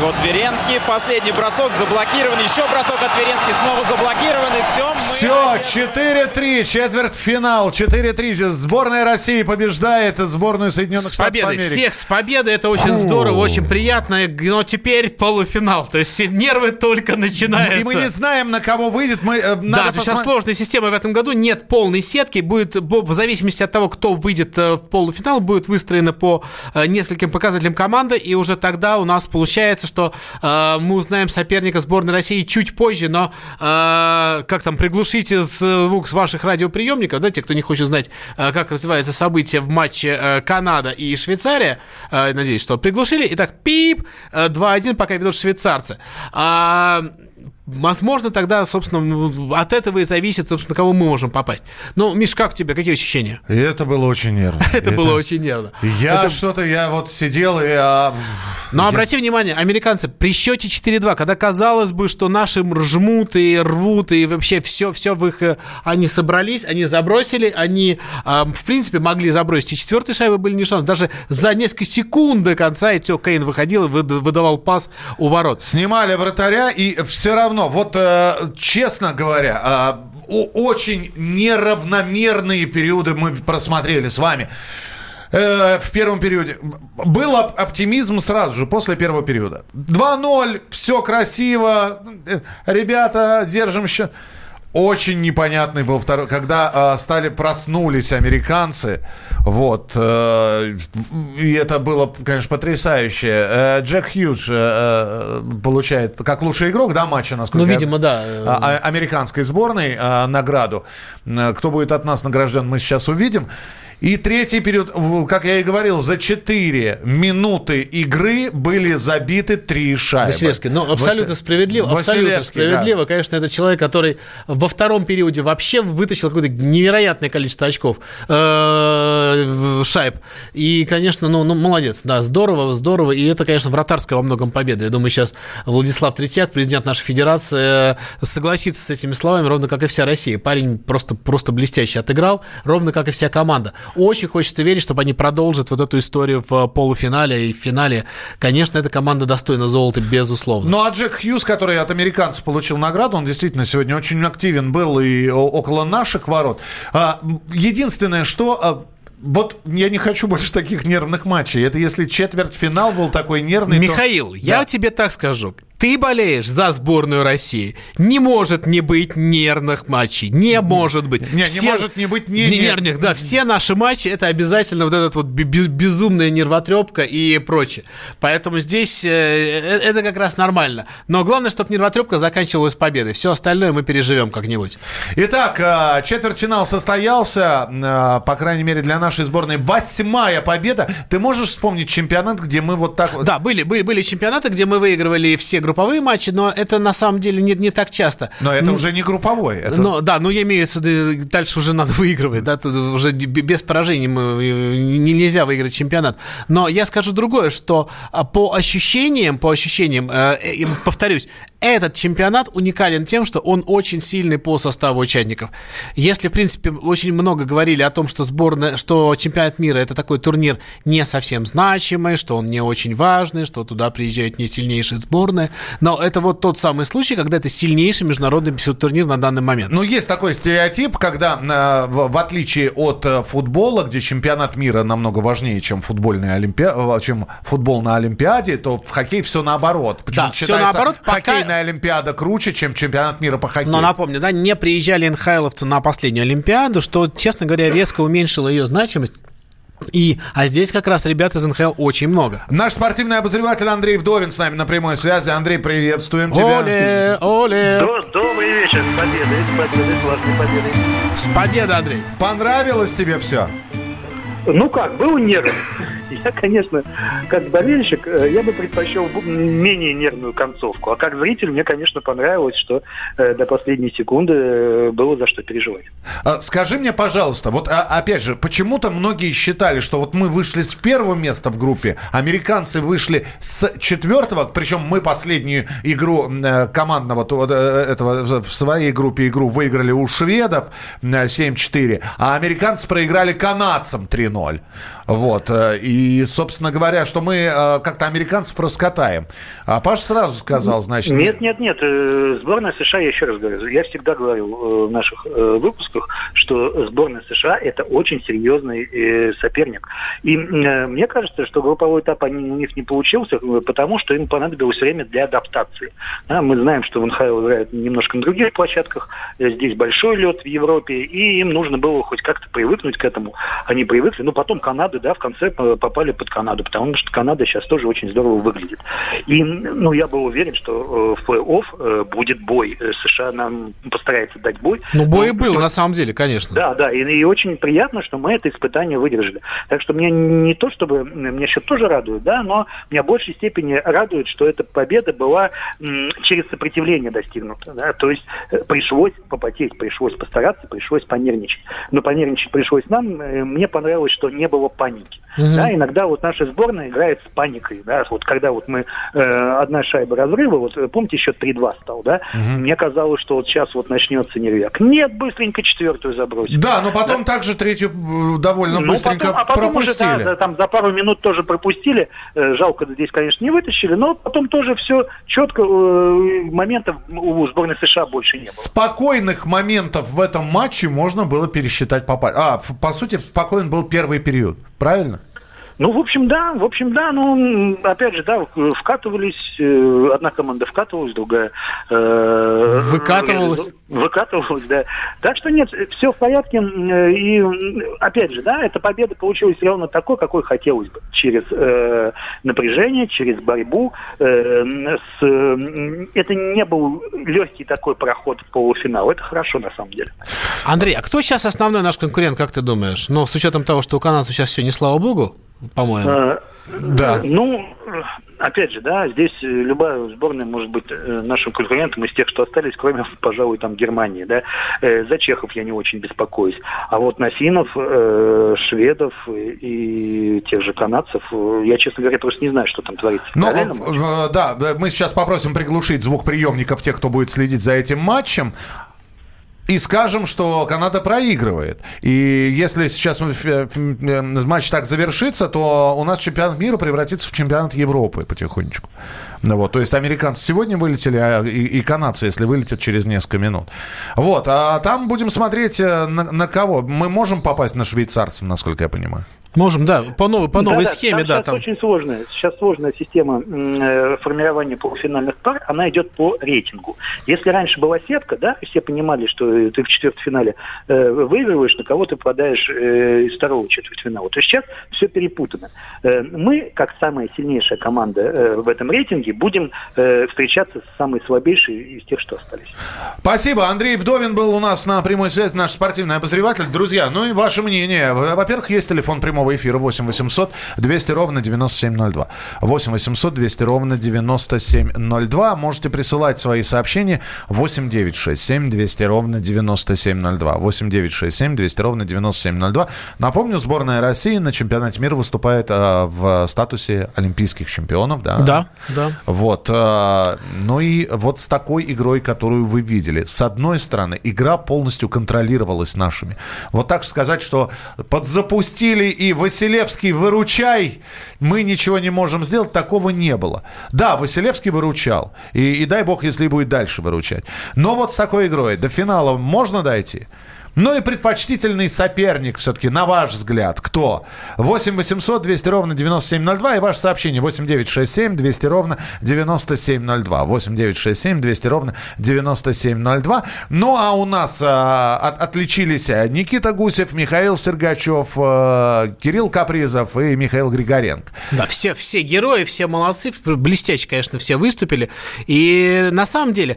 И вот Веренский, последний бросок заблокирован, еще бросок от Веренский, снова заблокирован, и все. Все, 4-3, четвертьфинал, 4-3. Сборная России побеждает сборную Соединенных с Штатов победой. Америки. Всех с победой, это очень Фу. здорово, очень приятно, но теперь полуфинал, то есть нервы только начинаются. И мы не знаем, на кого выйдет. Мы, э, да, есть посмотри... сложная система в этом году, нет полной сетки, будет в зависимости от того, кто выйдет э, в полуфинал, будет выстроена по э, нескольким показателям команда, и уже тогда у нас получается, что э, мы узнаем соперника сборной России чуть позже, но э, как там, приглушите звук с ваших радиоприемников, да, те, кто не хочет знать, э, как развиваются события в матче э, Канада и Швейцария, э, надеюсь, что приглушили. Итак, пип, э, 2-1, пока ведут швейцарцы. А, возможно, тогда, собственно, от этого и зависит, собственно, кого мы можем попасть. Ну, Миш, как у тебя, какие ощущения? И это было очень нервно. это, было очень нервно. Я это... что-то, я вот сидел и... А... Но обрати внимание, американцы при счете 4-2, когда казалось бы, что наши жмут и рвут, и вообще все, все в их... Э, они собрались, они забросили, они, э, в принципе, могли забросить. И четвертой шайбы были не шанс. Даже за несколько секунд до конца, и все, Кейн выходил и выдавал пас у ворот. Снимали вратаря, и все равно равно, вот э, честно говоря, э, очень неравномерные периоды мы просмотрели с вами э, в первом периоде. Был оптимизм сразу же, после первого периода. 2-0, все красиво, э, ребята, держим счет. Очень непонятный был второй, когда э, стали проснулись американцы, вот, э, и это было, конечно, потрясающе. Э, Джек Хьюз э, э, получает как лучший игрок, да, матча, насколько Ну, видимо, я, да. А, а, американской сборной э, награду. Э, кто будет от нас награжден, мы сейчас увидим. И третий период, как я и говорил, за 4 минуты игры были забиты 3 шайбы. Василевский, ну абсолютно Вас... справедливо. Абсолютно справедливо. Да. Конечно, это человек, который во втором периоде вообще вытащил какое-то невероятное количество очков, э, шайб. И, конечно, ну, ну, молодец, да, здорово, здорово. И это, конечно, вратарская во многом победа. Я думаю, сейчас Владислав Третьяк, президент нашей федерации, согласится с этими словами, ровно как и вся Россия. Парень просто, просто блестяще отыграл, ровно как и вся команда. Очень хочется верить, чтобы они продолжат вот эту историю в полуфинале и в финале. Конечно, эта команда достойна золота, безусловно. Ну, а Джек Хьюз, который от американцев получил награду, он действительно сегодня очень активен был и около наших ворот. А, единственное, что а, вот я не хочу больше таких нервных матчей. Это если четвертьфинал был такой нервный. Михаил, то... я да. тебе так скажу ты болеешь за сборную России. Не может не быть нервных матчей. Не может быть. Не, все... не может не быть не, не нервных. Да, все наши матчи это обязательно вот этот вот безумная нервотрепка и прочее. Поэтому здесь э, э, это как раз нормально. Но главное, чтобы нервотрепка заканчивалась победой. Все остальное мы переживем как-нибудь. Итак, э, четвертьфинал состоялся, по крайней мере для нашей сборной. Восьмая победа. Ты можешь вспомнить чемпионат, где мы вот так вот... Да, были, были, были чемпионаты, где мы выигрывали все группы групповые матчи, но это на самом деле не, не так часто. Но это ну, уже не групповой. Это... Но, да, ну я имею в виду, дальше уже надо выигрывать, да, тут уже без поражений мы, нельзя выиграть чемпионат. Но я скажу другое, что а, по ощущениям, по ощущениям, э, э, повторюсь, этот чемпионат уникален тем, что он очень сильный по составу участников. Если, в принципе, очень много говорили о том, что сборная, что чемпионат мира это такой турнир не совсем значимый, что он не очень важный, что туда приезжают не сильнейшие сборные, но это вот тот самый случай, когда это сильнейший международный турнир на данный момент. Ну, есть такой стереотип, когда э, в отличие от э, футбола, где чемпионат мира намного важнее, чем футбольная олимпиада, э, чем футбол на Олимпиаде, то в хоккей все наоборот. Почему да, все наоборот. Хоккей Хоккейная Олимпиада круче, чем чемпионат мира по хоккею. Но напомню, да, не приезжали НХЛовцы на последнюю Олимпиаду, что, честно говоря, резко уменьшило ее значимость. И, а здесь как раз ребят из НХЛ очень много. Наш спортивный обозреватель Андрей Вдовин с нами на прямой связи. Андрей, приветствуем тебя. Оле, оле. Добрый вечер, с победой, с победой, с победой. С победой, Андрей. Понравилось тебе все? Ну как, был нерв. Я, конечно, как болельщик, э, я бы предпочел менее нервную концовку. А как зритель, мне, конечно, понравилось, что э, до последней секунды э, было за что переживать. А, скажи мне, пожалуйста, вот а, опять же, почему-то многие считали, что вот мы вышли с первого места в группе, американцы вышли с четвертого, причем мы последнюю игру командного этого в своей группе игру выиграли у шведов 7-4, а американцы проиграли канадцам 3 3-0. Вот. Э, и, собственно говоря, что мы э, как-то американцев раскатаем. А Паш сразу сказал, значит... Нет, нет, нет. Э, сборная США, я еще раз говорю, я всегда говорил в наших выпусках, что сборная США – это очень серьезный соперник. И мне кажется, что групповой этап у них не получился, потому что им понадобилось время для адаптации. Мы знаем, что в НХЛ играют немножко на других площадках, здесь большой лед в Европе, и им нужно было хоть как-то привыкнуть к этому. Они привыкли, но потом Канада да, в конце попали под Канаду, потому что Канада сейчас тоже очень здорово выглядит. И, ну, я был уверен, что э, в плей-офф э, будет бой. Э, США нам постарается дать бой. Ну, бой и был, на самом деле, конечно. Да, да, и, и очень приятно, что мы это испытание выдержали. Так что меня не то, чтобы, меня счет тоже радует, да, но меня в большей степени радует, что эта победа была через сопротивление достигнута, да, то есть пришлось попотеть, пришлось постараться, пришлось понервничать. Но понервничать пришлось нам. Мне понравилось, что не было паники Угу. Да, иногда вот наша сборная играет с паникой. Да, вот когда вот мы э, одна шайба разрыва, вот э, помните, еще 3-2 стал, да? Угу. Мне казалось, что вот сейчас вот начнется нервяк. Нет, быстренько четвертую забросим. Да, но потом да? также третью э, довольно ну, быстренько потом, а потом пропустили. Уже, да, там за пару минут тоже пропустили. Э, жалко, здесь, конечно, не вытащили, но потом тоже все четко. Э, моментов у сборной США больше не было. Спокойных моментов в этом матче можно было пересчитать по А, по сути, спокоен был первый период правильно? Ну, в общем, да, в общем, да, ну, опять же, да, вкатывались, э, одна команда вкатывалась, другая... Э, выкатывалась. Выкатывалась, да. Так что нет, все в порядке, и, опять же, да, эта победа получилась ровно такой, какой хотелось бы, через э, напряжение, через борьбу. Э, с, э, это не был легкий такой проход в полуфинал, это хорошо, на самом деле. Андрей, а кто сейчас основной наш конкурент, как ты думаешь? Ну, с учетом того, что у канадцев сейчас все не слава богу, по-моему. А, да. Ну, опять же, да, здесь любая сборная может быть э, нашим конкурентом из тех, что остались, кроме, пожалуй, там Германии, да. Э, за чехов я не очень беспокоюсь. А вот на финнов, э, шведов и тех же канадцев, я, честно говоря, просто не знаю, что там творится. Ну, да, мы сейчас попросим приглушить звук приемников тех, кто будет следить за этим матчем. И скажем, что Канада проигрывает. И если сейчас матч так завершится, то у нас чемпионат мира превратится в чемпионат Европы потихонечку. Ну, вот, то есть американцы сегодня вылетели, а и, и канадцы, если вылетят через несколько минут. Вот, а там будем смотреть э, на, на кого. Мы можем попасть на швейцарцев, насколько я понимаю. Можем, да, по новой, по новой да, схеме, да. Сейчас там. очень сложная, сейчас сложная система э, формирования полуфинальных пар, она идет по рейтингу. Если раньше была сетка, да, все понимали, что ты в четвертьфинале э, выигрываешь, на кого ты попадаешь э, из второго четвертьфинала, то сейчас все перепутано. Э, мы, как самая сильнейшая команда э, в этом рейтинге, будем э, встречаться с самой слабейшей из тех, что остались. Спасибо. Андрей Вдовин был у нас на прямой связи, наш спортивный обозреватель. Друзья, ну и ваше мнение. Во-первых, есть телефон прямой прямого эфира 8 800 200 ровно 9702. 8 800 200 ровно 9702. Можете присылать свои сообщения 8 9 6 7 200 ровно 9702. 8 9 6 7 200 ровно 9702. Напомню, сборная России на чемпионате мира выступает э, в статусе олимпийских чемпионов. Да, да. да. Вот. Э, ну и вот с такой игрой, которую вы видели. С одной стороны, игра полностью контролировалась нашими. Вот так сказать, что подзапустили и Василевский, выручай, мы ничего не можем сделать, такого не было. Да, Василевский выручал, и, и дай бог, если будет дальше выручать. Но вот с такой игрой до финала можно дойти? Ну и предпочтительный соперник все-таки, на ваш взгляд, кто? 8 800 200 ровно 9702 и ваше сообщение 8 967 200 ровно 9702. 8 967 200 ровно 9702. Ну а у нас а, от, отличились Никита Гусев, Михаил Сергачев, а, Кирилл Капризов и Михаил Григоренко. Да, все, все герои, все молодцы, блестяще, конечно, все выступили. И на самом деле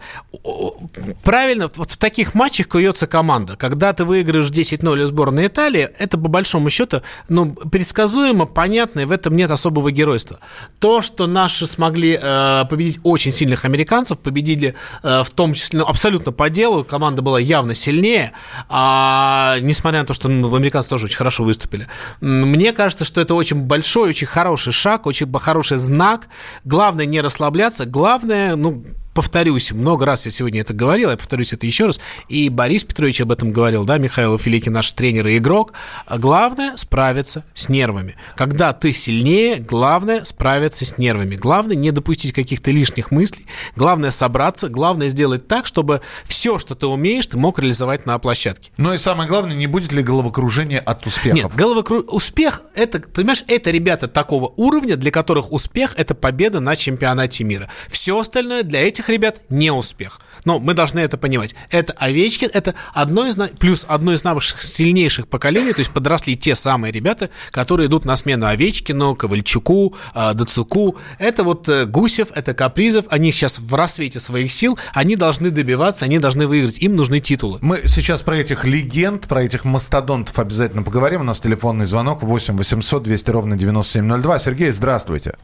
правильно, вот в таких матчах куется команда, когда когда ты выиграешь 10-0 сборной Италии, это по большому счету ну, предсказуемо, понятно, и в этом нет особого геройства. То, что наши смогли э, победить очень сильных американцев, победили э, в том числе ну, абсолютно по делу, команда была явно сильнее, а, несмотря на то, что ну, американцы тоже очень хорошо выступили. Мне кажется, что это очень большой, очень хороший шаг, очень хороший знак. Главное не расслабляться, главное, ну, повторюсь, много раз я сегодня это говорил, я повторюсь это еще раз, и Борис Петрович об этом говорил, да, Михаил Филики, наш тренер и игрок, главное справиться с нервами. Когда ты сильнее, главное справиться с нервами. Главное не допустить каких-то лишних мыслей, главное собраться, главное сделать так, чтобы все, что ты умеешь, ты мог реализовать на площадке. Ну и самое главное, не будет ли головокружения от успехов? Нет, головокру... успех, это, понимаешь, это ребята такого уровня, для которых успех – это победа на чемпионате мира. Все остальное для этих ребят не успех. Но мы должны это понимать. Это Овечкин, это одно из, плюс одно из наших сильнейших поколений, то есть подросли те самые ребята, которые идут на смену Овечкину, Ковальчуку, а, Дацуку. Это вот э, Гусев, это Капризов, они сейчас в рассвете своих сил, они должны добиваться, они должны выиграть, им нужны титулы. Мы сейчас про этих легенд, про этих мастодонтов обязательно поговорим. У нас телефонный звонок 8 800 200 ровно 9702. Сергей, здравствуйте.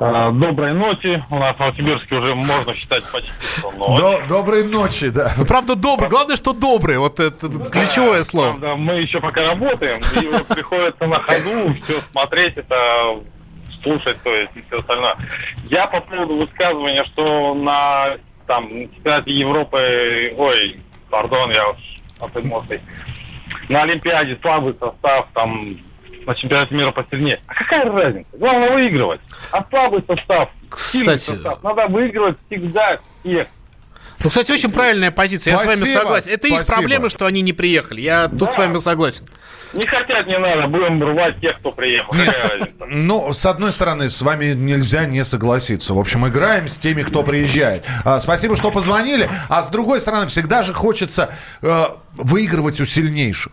А, доброй ночи. У нас в Новосибирске уже можно считать почти ночь. До, доброй ночи, да. Ну, правда, добрый. Главное, что добрый. Вот это ключевое слово. Правда, мы еще пока работаем, и приходится на ходу все смотреть, это слушать, то есть и все остальное. Я по поводу высказывания, что на там чемпионате Европы, ой, пардон, я уж от эмоций, на Олимпиаде слабый состав, там на чемпионате мира посильнее. А какая разница? Главное выигрывать. А слабый состав, Кстати... состав, надо выигрывать всегда всех. Ну, кстати, очень правильная позиция. Спасибо, я с вами согласен. Это Спасибо. их проблемы, что они не приехали. Я да. тут с вами согласен. Не хотят, не надо. Будем рвать тех, кто приехал. Ну, с одной стороны, с вами нельзя не согласиться. В общем, играем с теми, кто приезжает. А, спасибо, что позвонили. А с другой стороны, всегда же хочется э, выигрывать у сильнейших.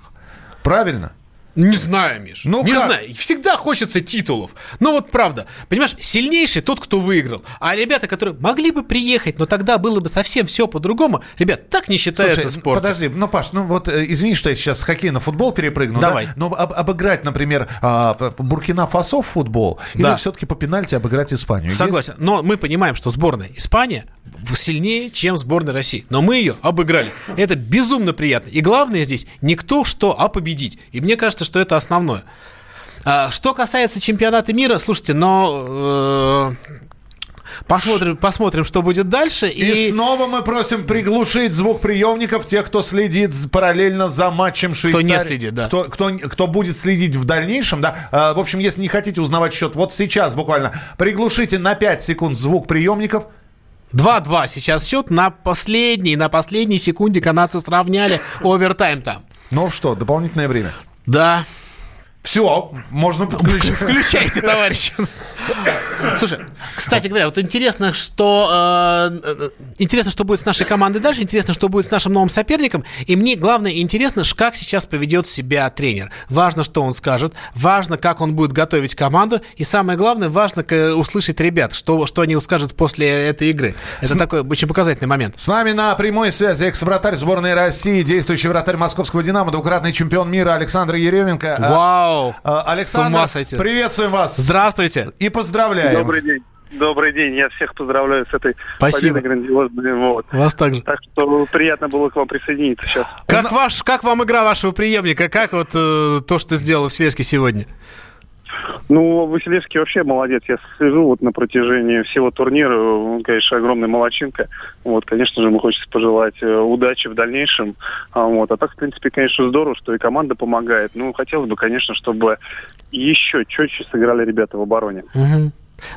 Правильно? Не знаю, Миш. Ну не как? знаю. Всегда хочется титулов. Но вот правда, понимаешь, сильнейший тот, кто выиграл. А ребята, которые могли бы приехать, но тогда было бы совсем все по-другому. Ребят, так не считается Слушай, спорт. Подожди, ну, Паш, ну вот э, извини, что я сейчас с хоккея на футбол перепрыгну. Давай. Да? Но об, обыграть, например, а, Буркина-Фасо в футбол, да. или все-таки по пенальти обыграть Испанию? Согласен. Есть? Но мы понимаем, что сборная Испания сильнее, чем сборная России. Но мы ее обыграли. Это безумно приятно. И главное здесь не кто что, а победить. И мне кажется, что это основное. А, что касается чемпионата мира, слушайте, но э, Посмотрим, посмотрим, что будет дальше. И... и снова мы просим приглушить звук приемников тех, кто следит параллельно за матчем Швейцарии. Кто не следит, да. Кто, кто, кто будет следить в дальнейшем, да. А, в общем, если не хотите узнавать счет, вот сейчас буквально приглушите на 5 секунд звук приемников. 2-2 сейчас счет. На последней, на последней секунде канадцы сравняли овертайм там. Ну что, дополнительное время. Да. Все, можно подключить. Включайте, товарищи. Слушай, кстати говоря, вот интересно, что э, интересно, что будет с нашей командой дальше, интересно, что будет с нашим новым соперником, и мне главное интересно, как сейчас поведет себя тренер. Важно, что он скажет, важно, как он будет готовить команду, и самое главное, важно услышать ребят, что, что они скажут после этой игры. Это с... такой очень показательный момент. С нами на прямой связи экс-вратарь сборной России, действующий вратарь московского «Динамо», двукратный чемпион мира Александр Еременко. Вау! Александр, приветствуем вас. Здравствуйте. И поздравляем. Добрый день. Добрый день, я всех поздравляю с этой Спасибо. победой грандиозной. Вот. Вас также. Так что приятно было к вам присоединиться сейчас. Как, ваш, как вам игра вашего преемника? Как вот э, то, что сделал в Слеске сегодня? Ну, Василевский вообще молодец. Я слежу вот на протяжении всего турнира. Он, конечно, огромный молочинка. Вот, конечно же, ему хочется пожелать э, удачи в дальнейшем. А, вот. а так, в принципе, конечно, здорово, что и команда помогает. Ну, хотелось бы, конечно, чтобы еще четче сыграли ребята в обороне. Угу.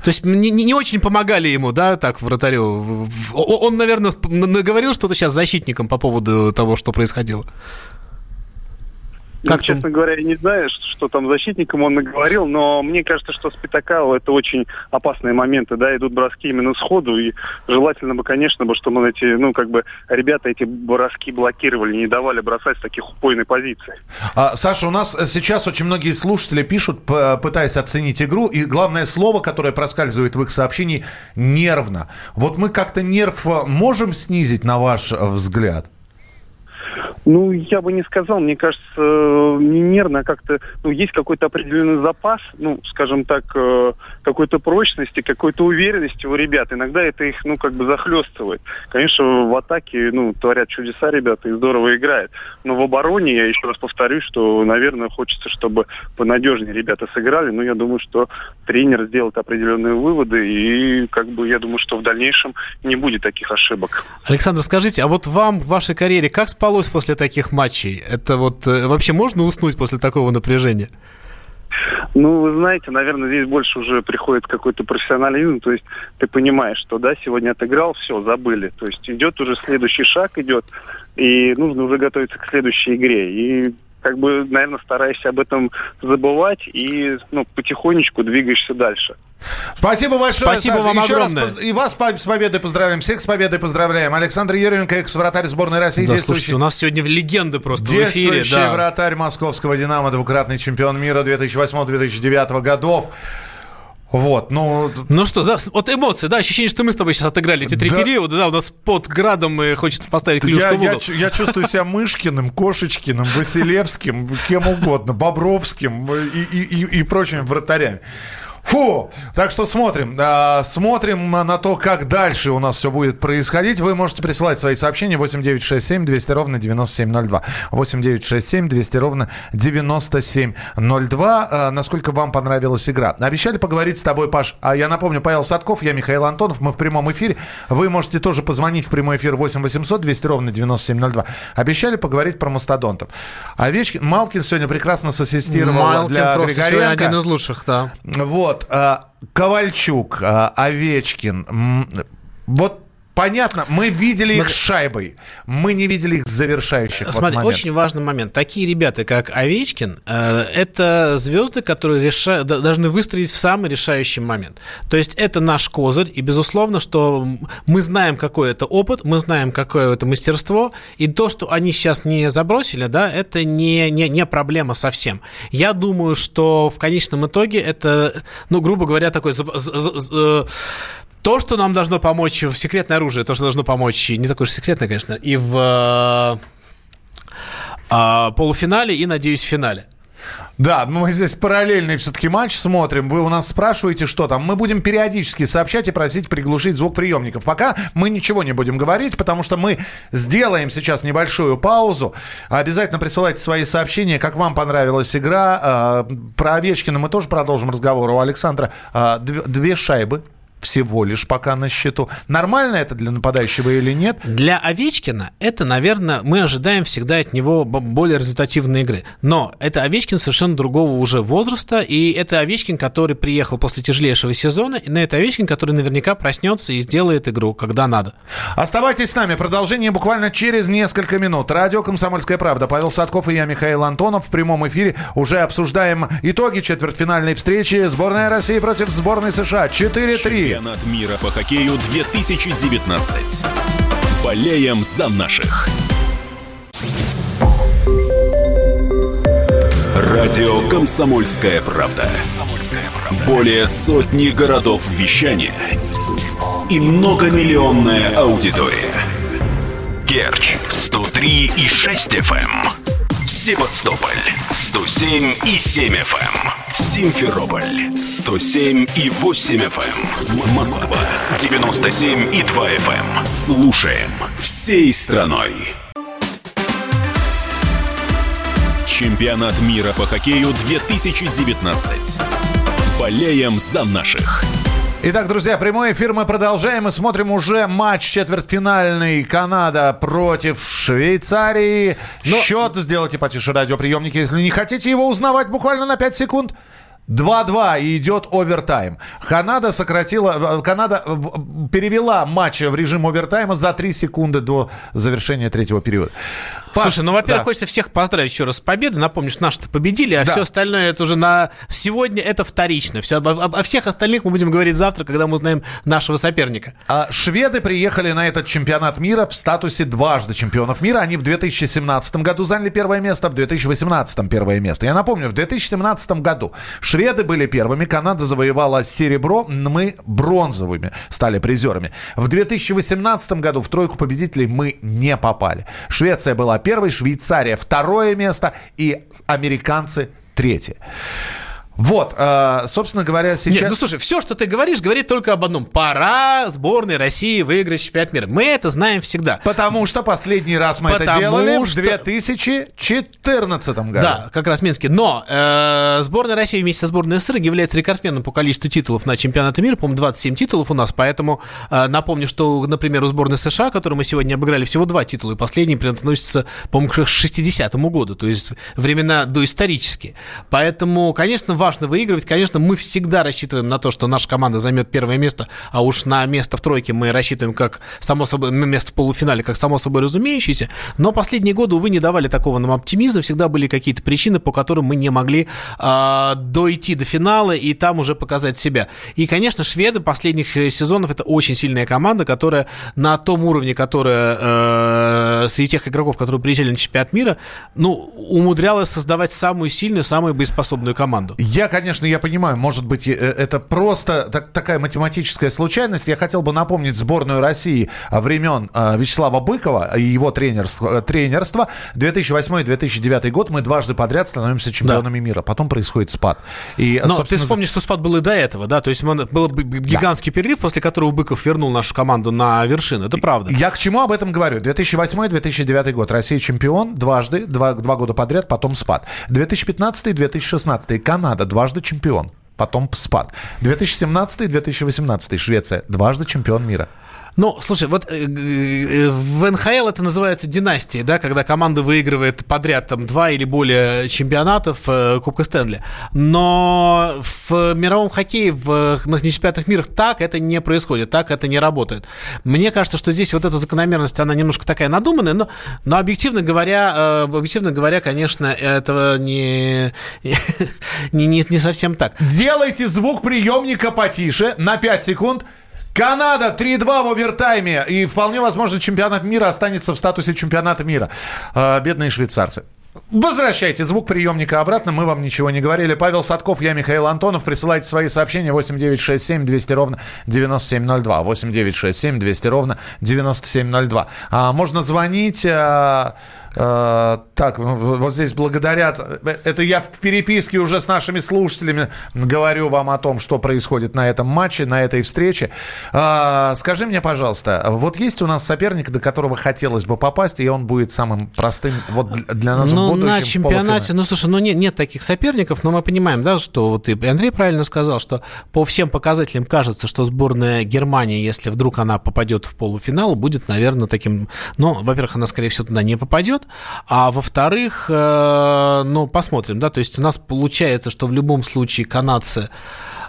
То есть не, не очень помогали ему, да, так, вратарю. Он, наверное, наговорил что-то сейчас защитникам по поводу того, что происходило. Как ну, честно говоря, я не знаю, что там защитникам он наговорил, но мне кажется, что с Питакао это очень опасные моменты, да, идут броски именно сходу, и желательно бы, конечно, бы, чтобы эти, ну, как бы, ребята эти броски блокировали, не давали бросать с таких упойной позиции. А, Саша, у нас сейчас очень многие слушатели пишут, пытаясь оценить игру, и главное слово, которое проскальзывает в их сообщении, нервно. Вот мы как-то нерв можем снизить, на ваш взгляд? Ну, я бы не сказал, мне кажется, не нервно, а как-то, ну, есть какой-то определенный запас, ну, скажем так, э, какой-то прочности, какой-то уверенности у ребят. Иногда это их, ну, как бы захлестывает. Конечно, в атаке, ну, творят чудеса ребята и здорово играют. Но в обороне, я еще раз повторюсь, что, наверное, хочется, чтобы понадежнее ребята сыграли. Но я думаю, что тренер сделает определенные выводы, и, как бы, я думаю, что в дальнейшем не будет таких ошибок. Александр, скажите, а вот вам в вашей карьере как спалось после таких матчей? Это вот э, вообще можно уснуть после такого напряжения? Ну, вы знаете, наверное, здесь больше уже приходит какой-то профессионализм, то есть ты понимаешь, что, да, сегодня отыграл, все, забыли. То есть идет уже следующий шаг, идет, и нужно уже готовиться к следующей игре. И как бы, наверное, стараешься об этом забывать и ну, потихонечку двигаешься дальше. Спасибо большое, Спасибо Саша. вам Еще огромное. раз и вас с победой поздравляем, всех с победой поздравляем. Александр Еременко, экс-вратарь сборной России, Да, слушайте, у нас сегодня легенды просто в эфире. действующий Да. вратарь московского «Динамо», двукратный чемпион мира 2008-2009 годов. Вот, ну, Ну что, да, вот эмоции, да, ощущение, что мы с тобой сейчас отыграли эти три Да. периода, да, у нас под градом и хочется поставить я, клюшку я чу- я чувствую себя Мышкиным, Кошечкиным, Василевским, кем угодно, Бобровским и, и, и- и прочими вратарями. Фу! Так что смотрим. А, смотрим на то, как дальше у нас все будет происходить. Вы можете присылать свои сообщения 8967 200 ровно 9702. 8967 200 ровно 9702. А, насколько вам понравилась игра? Обещали поговорить с тобой, Паш. А я напомню, Павел Садков, я Михаил Антонов. Мы в прямом эфире. Вы можете тоже позвонить в прямой эфир 8 800 200 ровно 9702. Обещали поговорить про мастодонтов. Овечкин, Малкин сегодня прекрасно сассистировал Малкин для Григоренко. один из лучших, да. Вот, а, Ковальчук, а, Овечкин. Вот понятно, мы видели их Смотри. с шайбой, мы не видели их завершающих вот Смотри, моментов. очень важный момент. Такие ребята, как Овечкин, э, это звезды, которые реша- должны выстрелить в самый решающий момент. То есть это наш козырь, и безусловно, что мы знаем, какой это опыт, мы знаем, какое это мастерство, и то, что они сейчас не забросили, да, это не, не, не проблема совсем. Я думаю, что в конечном итоге это, ну, грубо говоря, такой... за- за- за- за- то, что нам должно помочь в секретное оружие, то, что должно помочь, не такое уж секретное, конечно, и в а, полуфинале и, надеюсь, в финале. Да, мы здесь параллельный все-таки матч смотрим. Вы у нас спрашиваете, что там. Мы будем периодически сообщать и просить приглушить звук приемников. Пока мы ничего не будем говорить, потому что мы сделаем сейчас небольшую паузу. Обязательно присылайте свои сообщения, как вам понравилась игра. А, Про Овечкина мы тоже продолжим разговор. У Александра а, дв- две шайбы всего лишь пока на счету. Нормально это для нападающего или нет? Для Овечкина это, наверное, мы ожидаем всегда от него более результативной игры. Но это Овечкин совершенно другого уже возраста, и это Овечкин, который приехал после тяжелейшего сезона, и на это Овечкин, который наверняка проснется и сделает игру, когда надо. Оставайтесь с нами. Продолжение буквально через несколько минут. Радио «Комсомольская правда». Павел Садков и я, Михаил Антонов. В прямом эфире уже обсуждаем итоги четвертьфинальной встречи. Сборная России против сборной США. 4-3. Чемпионат мира по хоккею 2019. Болеем за наших. Радио «Комсомольская правда». Более сотни городов вещания и многомиллионная аудитория. Керчь 103 и 6 FM. Севастополь 107 и 7 FM. Симферополь 107 и 8 FM. Москва 97 и 2 FM. Слушаем всей страной. Чемпионат мира по хоккею 2019. Болеем за наших. Итак, друзья, прямой эфир мы продолжаем. Мы смотрим уже матч четвертьфинальный. Канада против Швейцарии. Счет сделайте потише радиоприемники, если не хотите его узнавать буквально на 5 секунд. 2-2 и идет овертайм. Канада сократила, э, Канада э, перевела матч в режим овертайма за 3 секунды до завершения третьего периода. Паш, Слушай, ну, во-первых, да. хочется всех поздравить еще раз с победой. Напомнишь, наши-то победили, а Да. все остальное это уже на сегодня это вторично. Все, об- о всех остальных мы будем говорить завтра, когда мы узнаем нашего соперника. А шведы приехали на этот чемпионат мира в статусе дважды чемпионов мира. Они в 2017 году заняли первое место, в 2018 первое место. Я напомню, в 2017 году Шведы были первыми, Канада завоевала серебро, мы бронзовыми стали призерами. В 2018 году в тройку победителей мы не попали. Швеция была первой, Швейцария второе место и американцы третье. Вот, э, собственно говоря, сейчас... Нет, ну слушай, все, что ты говоришь, говорит только об одном. Пора сборной России выиграть чемпионат мира. Мы это знаем всегда. Потому что последний раз мы Потому это делали что- в 2014 году. Да, как раз Минске. Но э, сборная России вместе со сборной СССР является рекордсменом по количеству титулов на чемпионате мира. По-моему, 27 титулов у нас. Поэтому э, напомню, что, например, у сборной США, которую мы сегодня обыграли, всего два титула. И последний относится, по-моему, к 60-му году. То есть времена доисторические. Поэтому, конечно, важно выигрывать. Конечно, мы всегда рассчитываем на то, что наша команда займет первое место. А уж на место в тройке мы рассчитываем как само собой, на место в полуфинале, как само собой разумеющееся. Но последние годы, увы, не давали такого нам оптимизма. Всегда были какие-то причины, по которым мы не могли а, дойти до финала и там уже показать себя. И, конечно, шведы последних э, сезонов это очень сильная команда, которая на том уровне, которая э, среди тех игроков, которые приезжали на чемпионат мира, ну, умудрялась создавать самую сильную, самую боеспособную команду. Я, конечно, я понимаю, может быть, э, это просто так- такая математическая случайность. Я хотел бы напомнить сборную России времен а, Вячеслава Быкова и его тренерство. э, тренерства. 2008-2009 год мы дважды подряд становимся чемпионами мира. Потом происходит спад. И, Но ты собственно, за- вспомнишь, что спад был и до этого, да? То есть был бы гигантский перерыв, после которого Быков вернул нашу команду на вершину. Это правда. Я к чему об этом говорю? 2008-2009 год. Россия чемпион дважды, два, два года подряд, потом спад. 2015-2016 Канада дважды чемпион. Потом спад. 2017-2018 Швеция дважды чемпион мира. Ну, слушай, вот э, э, в НХЛ это называется династией, да, когда команда выигрывает подряд там два или более чемпионатов э, Кубка Стэнли. Но в мировом хоккее, в на чемпионатах мира так это не происходит, так это не работает. Мне кажется, что здесь вот эта закономерность, она немножко такая надуманная, но, но объективно говоря, э, объективно говоря, конечно, это не, не, не, не совсем так. Делайте звук приемника потише на 5 секунд. Канада 3-2 в овертайме. И вполне возможно чемпионат мира останется в статусе чемпионата мира. А, бедные швейцарцы. Возвращайте звук приемника обратно, мы вам ничего не говорили. Павел Садков, я Михаил Антонов. Присылайте свои сообщения 8967 200 ровно 9702. 8967 200 ровно 9702. А, можно звонить... а, а, так, ну, вот здесь благодарят. Это я в переписке уже с нашими слушателями говорю вам о том, что происходит на этом матче, на этой встрече. А, скажи мне, пожалуйста, вот есть у нас соперник, до которого хотелось бы попасть, и он будет самым простым вот для нас в Ну, будущем на в чемпионате, полуфинале? ну, слушай, ну нет, нет таких соперников, но мы понимаем, да, что вот и Андрей правильно сказал, что по всем показателям кажется, что сборная Германии, если вдруг она попадет в полуфинал, будет, наверное, таким, ну, во-первых, она, скорее всего, туда не попадет, а во-вторых, э, ну, посмотрим, да, то есть у нас получается, что в любом случае канадцы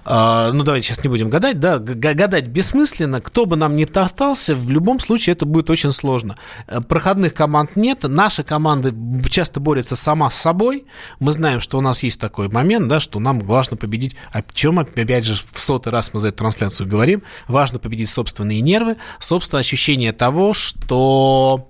а, ну, давайте сейчас не будем гадать, да, гадать бессмысленно, кто бы нам ни топтался, в любом случае это будет очень сложно. Э, Проходных команд нет, наша команда часто борется сама с собой, мы знаем, что у нас есть такой момент, да, что нам важно победить, о чем, опять же, в сотый раз мы за эту трансляцию говорим, важно победить собственные нервы, собственное ощущение того, что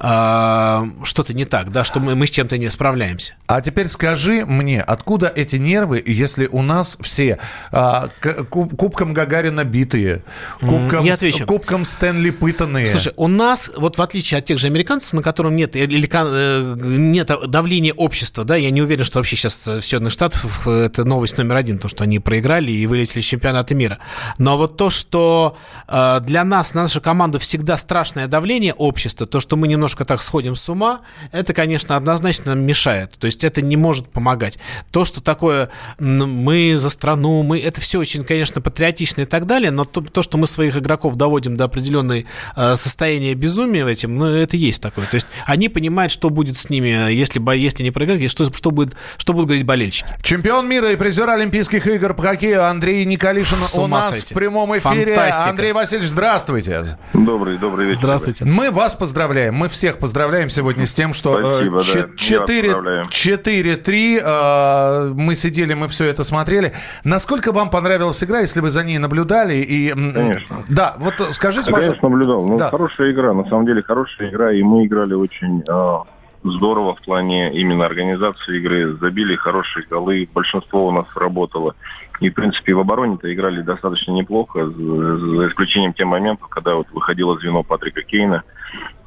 а, что-то не так, да, что мы, мы с чем-то не справляемся. А теперь скажи мне, откуда эти нервы, если у нас все а, к- куб- кубком Гагарина битые, кубком, я с- отвечу. кубком Стэнли пытанные? Слушай, у нас, вот в отличие от тех же американцев, на котором нет, или, ка- э, нет давления общества, да, я не уверен, что вообще сейчас в Соединенных Штатах э, это новость номер один, то, что они проиграли и вылетели из чемпионата мира. Но вот то, что э, для нас, на нашу команду всегда страшное давление общества, то, что мы немножко так сходим с ума, это, конечно, однозначно нам мешает. То есть это не может помогать. То, что такое мы за страну, мы, это все очень, конечно, патриотично и так далее, но то, то, что мы своих игроков доводим до определенной э, состояния безумия в этим, ну, это есть такое. То есть они понимают, что будет с ними, если, если не проиграть, и что, что, будет, что будут говорить болельщики. Чемпион мира и призер Олимпийских игр по хоккею Андрей Николишин у нас сойти. в прямом эфире. Фантастика. Андрей Васильевич, здравствуйте. Добрый, добрый вечер. Здравствуйте. Мы вас поздравляем, мы всех поздравляем сегодня с тем, что Спасибо, э, да, вас четыре- поздравляю. 4-3, э, мы сидели, мы все это смотрели. Насколько вам понравилась игра, если вы за ней наблюдали? И, Конечно. Да, вот скажите, пожалуйста. конечно, наблюдал. Ну, Да. хорошая игра, на самом деле хорошая игра, и мы играли очень, э, здорово в плане именно организации игры. Забили хорошие голы, большинство у нас работало. И, в принципе, в обороне-то играли достаточно неплохо, за, исключением тех моментов, когда вот выходило звено Патрика Кейна.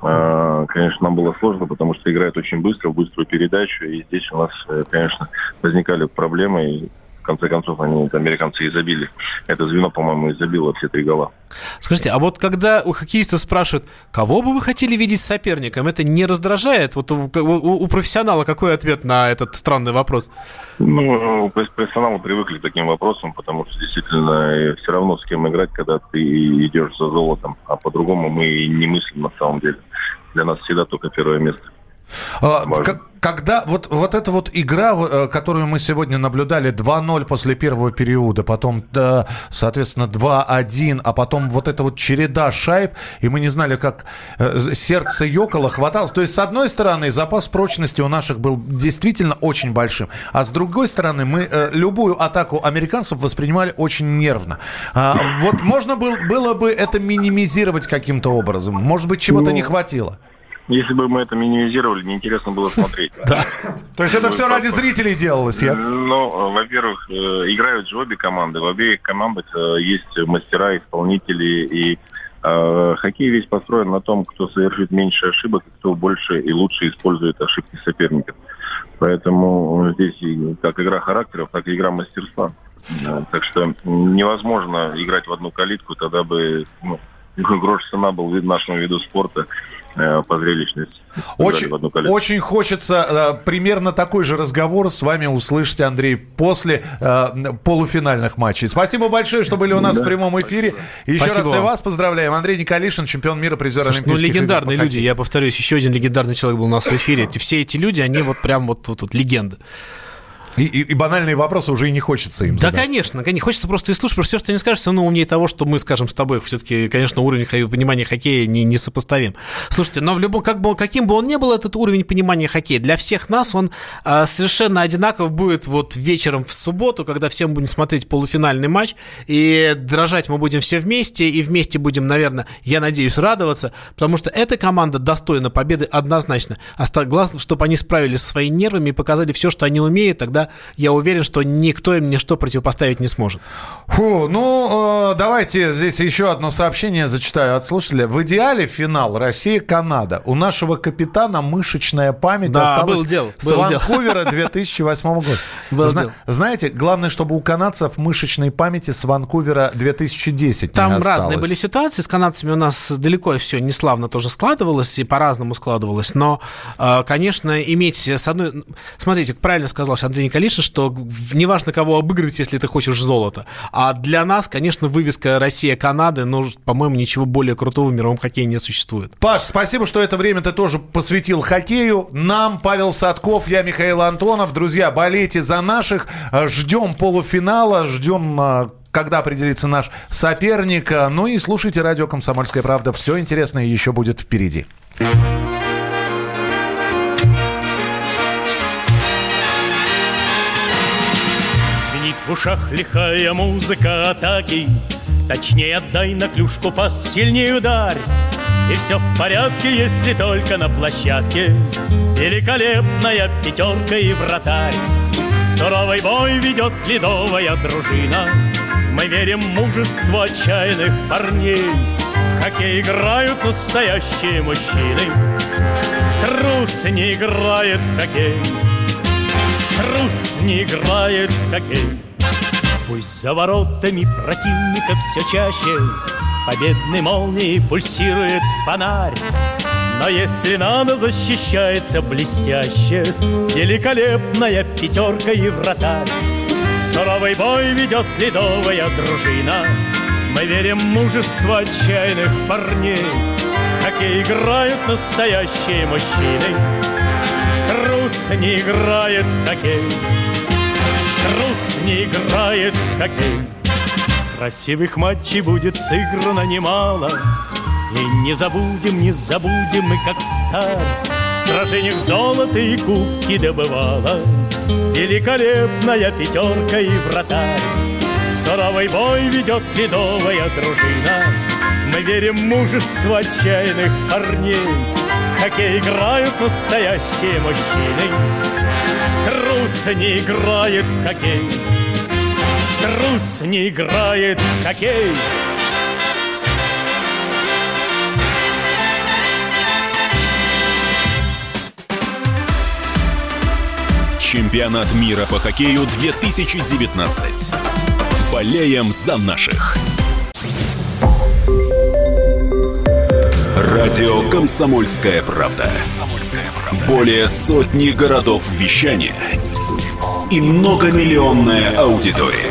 А, конечно, нам было сложно, потому что играет очень быстро, в быструю передачу. И здесь у нас, э, конечно, возникали проблемы. И в конце концов, они, американцы, и забили. Это звено, по-моему, и забило все три гола. Скажите, а вот когда у хоккеистов спрашивают, кого бы вы хотели видеть соперником, это не раздражает? Вот у, у, у профессионала какой ответ на этот странный вопрос? Ну, профессионалы привыкли к таким вопросам, потому что действительно все равно с кем играть, когда ты идешь за золотом, а по-другому мы не мыслим на самом деле. Для нас всегда только первое место. А, когда вот, вот эта вот игра, э, которую мы сегодня наблюдали, 2-0 после первого периода, потом, соответственно, 2-1, а потом вот эта вот череда шайб, и мы не знали, как э, сердце ёкало, хваталось. То есть, с одной стороны, запас прочности у наших был действительно очень большим, а с другой стороны, мы э, любую атаку американцев воспринимали очень нервно. А, вот можно было, было бы это минимизировать каким-то образом? Может быть, чего-то ну, не хватило? Если бы мы это минимизировали, неинтересно было смотреть. Да. То есть это все ради зрителей делалось, я? Ну, во-первых, э, играют же обе команды. В обеих командах э, есть мастера, исполнители, и э, хоккей весь построен на том, кто совершит меньше ошибок, кто больше и лучше использует ошибки соперников. Поэтому здесь как игра характеров, так и игра мастерства. Так что невозможно играть в одну калитку, тогда бы ну, грош цена был нашему виду спорта по зрелищности. Очень, очень хочется э, примерно такой же разговор с вами услышать, Андрей, после э, полуфинальных матчей. Спасибо большое, что были у нас да, в прямом эфире. И еще раз и вас поздравляем. Андрей Николишин, чемпион мира, призер Слушай, ну, Олимпийских Ну, легендарные люди, я повторюсь, еще один легендарный человек был у нас в эфире. Все эти люди, они вот прям вот, вот, вот легенды. И, и, и банальные вопросы уже и не хочется им задать. Да, конечно, конечно. Хочется просто и слушать, потому что все, что не скажешь, все равно умнее того, что мы скажем с тобой. Все-таки, конечно, уровень понимания хоккея не, не сопоставим. Слушайте, но в любом, как бы, каким бы он ни был, этот уровень понимания хоккея, для всех нас он э, совершенно одинаков будет вот вечером в субботу, когда всем будем смотреть полуфинальный матч, и дрожать мы будем все вместе, и вместе будем, наверное, я надеюсь, радоваться, потому что эта команда достойна победы однозначно. Главное, чтобы они справились со своими нервами и показали все, что они умеют, тогда тогда я уверен, что никто им ничто противопоставить не сможет. Фу, ну, э, давайте здесь еще одно сообщение зачитаю от слушателя. В идеале финал Россия-Канада. У нашего капитана мышечная память да, осталась был дел, с был Ванкувера 2008 года. Был Зна- дел. Знаете, главное, чтобы у канадцев мышечной памяти с Ванкувера 2010 Там разные были ситуации. С канадцами у нас далеко все не славно тоже складывалось и по-разному складывалось. Но, э, конечно, иметь с одной... Смотрите, правильно сказал Андрей Николишин, что неважно, кого обыграть, если ты хочешь золото. А для нас, конечно, вывеска Россия-Канады, но, по-моему, ничего более крутого в мировом хоккее не существует. Паш, спасибо, что это время ты тоже посвятил хоккею. Нам, Павел Садков, я Михаил Антонов. Друзья, болейте за наших. Ждем полуфинала, ждем а, когда определится наш соперник. Ну и слушайте радио «Комсомольская правда». Все интересное еще будет впереди. В ушах лихая музыка атаки. Точнее отдай на клюшку пас, сильнее ударь. И все в порядке, если только на площадке. Великолепная пятерка и вратарь. Суровый бой ведет ледовая дружина. Мы верим в мужество отчаянных парней. В хоккей играют настоящие мужчины. Трус не играет в хоккей. Трус не играет в хоккей Пусть за воротами противника все чаще. Победной молнией пульсирует фонарь. Но если надо, защищается блестяще. Великолепная пятерка и вратарь. Суровый бой ведет ледовая дружина. Мы верим в мужество отчаянных парней. В хоккей играют настоящие мужчины. Трус не играет в хоккей. Трус не играет хоккей. Красивых матчей будет сыграно немало, И не забудем, не забудем мы, как в старь, В сражениях золото и кубки добывала Великолепная пятерка и вратарь. Суровый бой ведет ледовая дружина, Мы верим в мужество отчаянных парней, хоккей играют настоящие мужчины. Трус не играет в хоккей. Трус не играет в хоккей. Чемпионат мира по хоккею 2019. Болеем за наших. Радио «Комсомольская правда». Более сотни городов вещания и многомиллионная аудитория.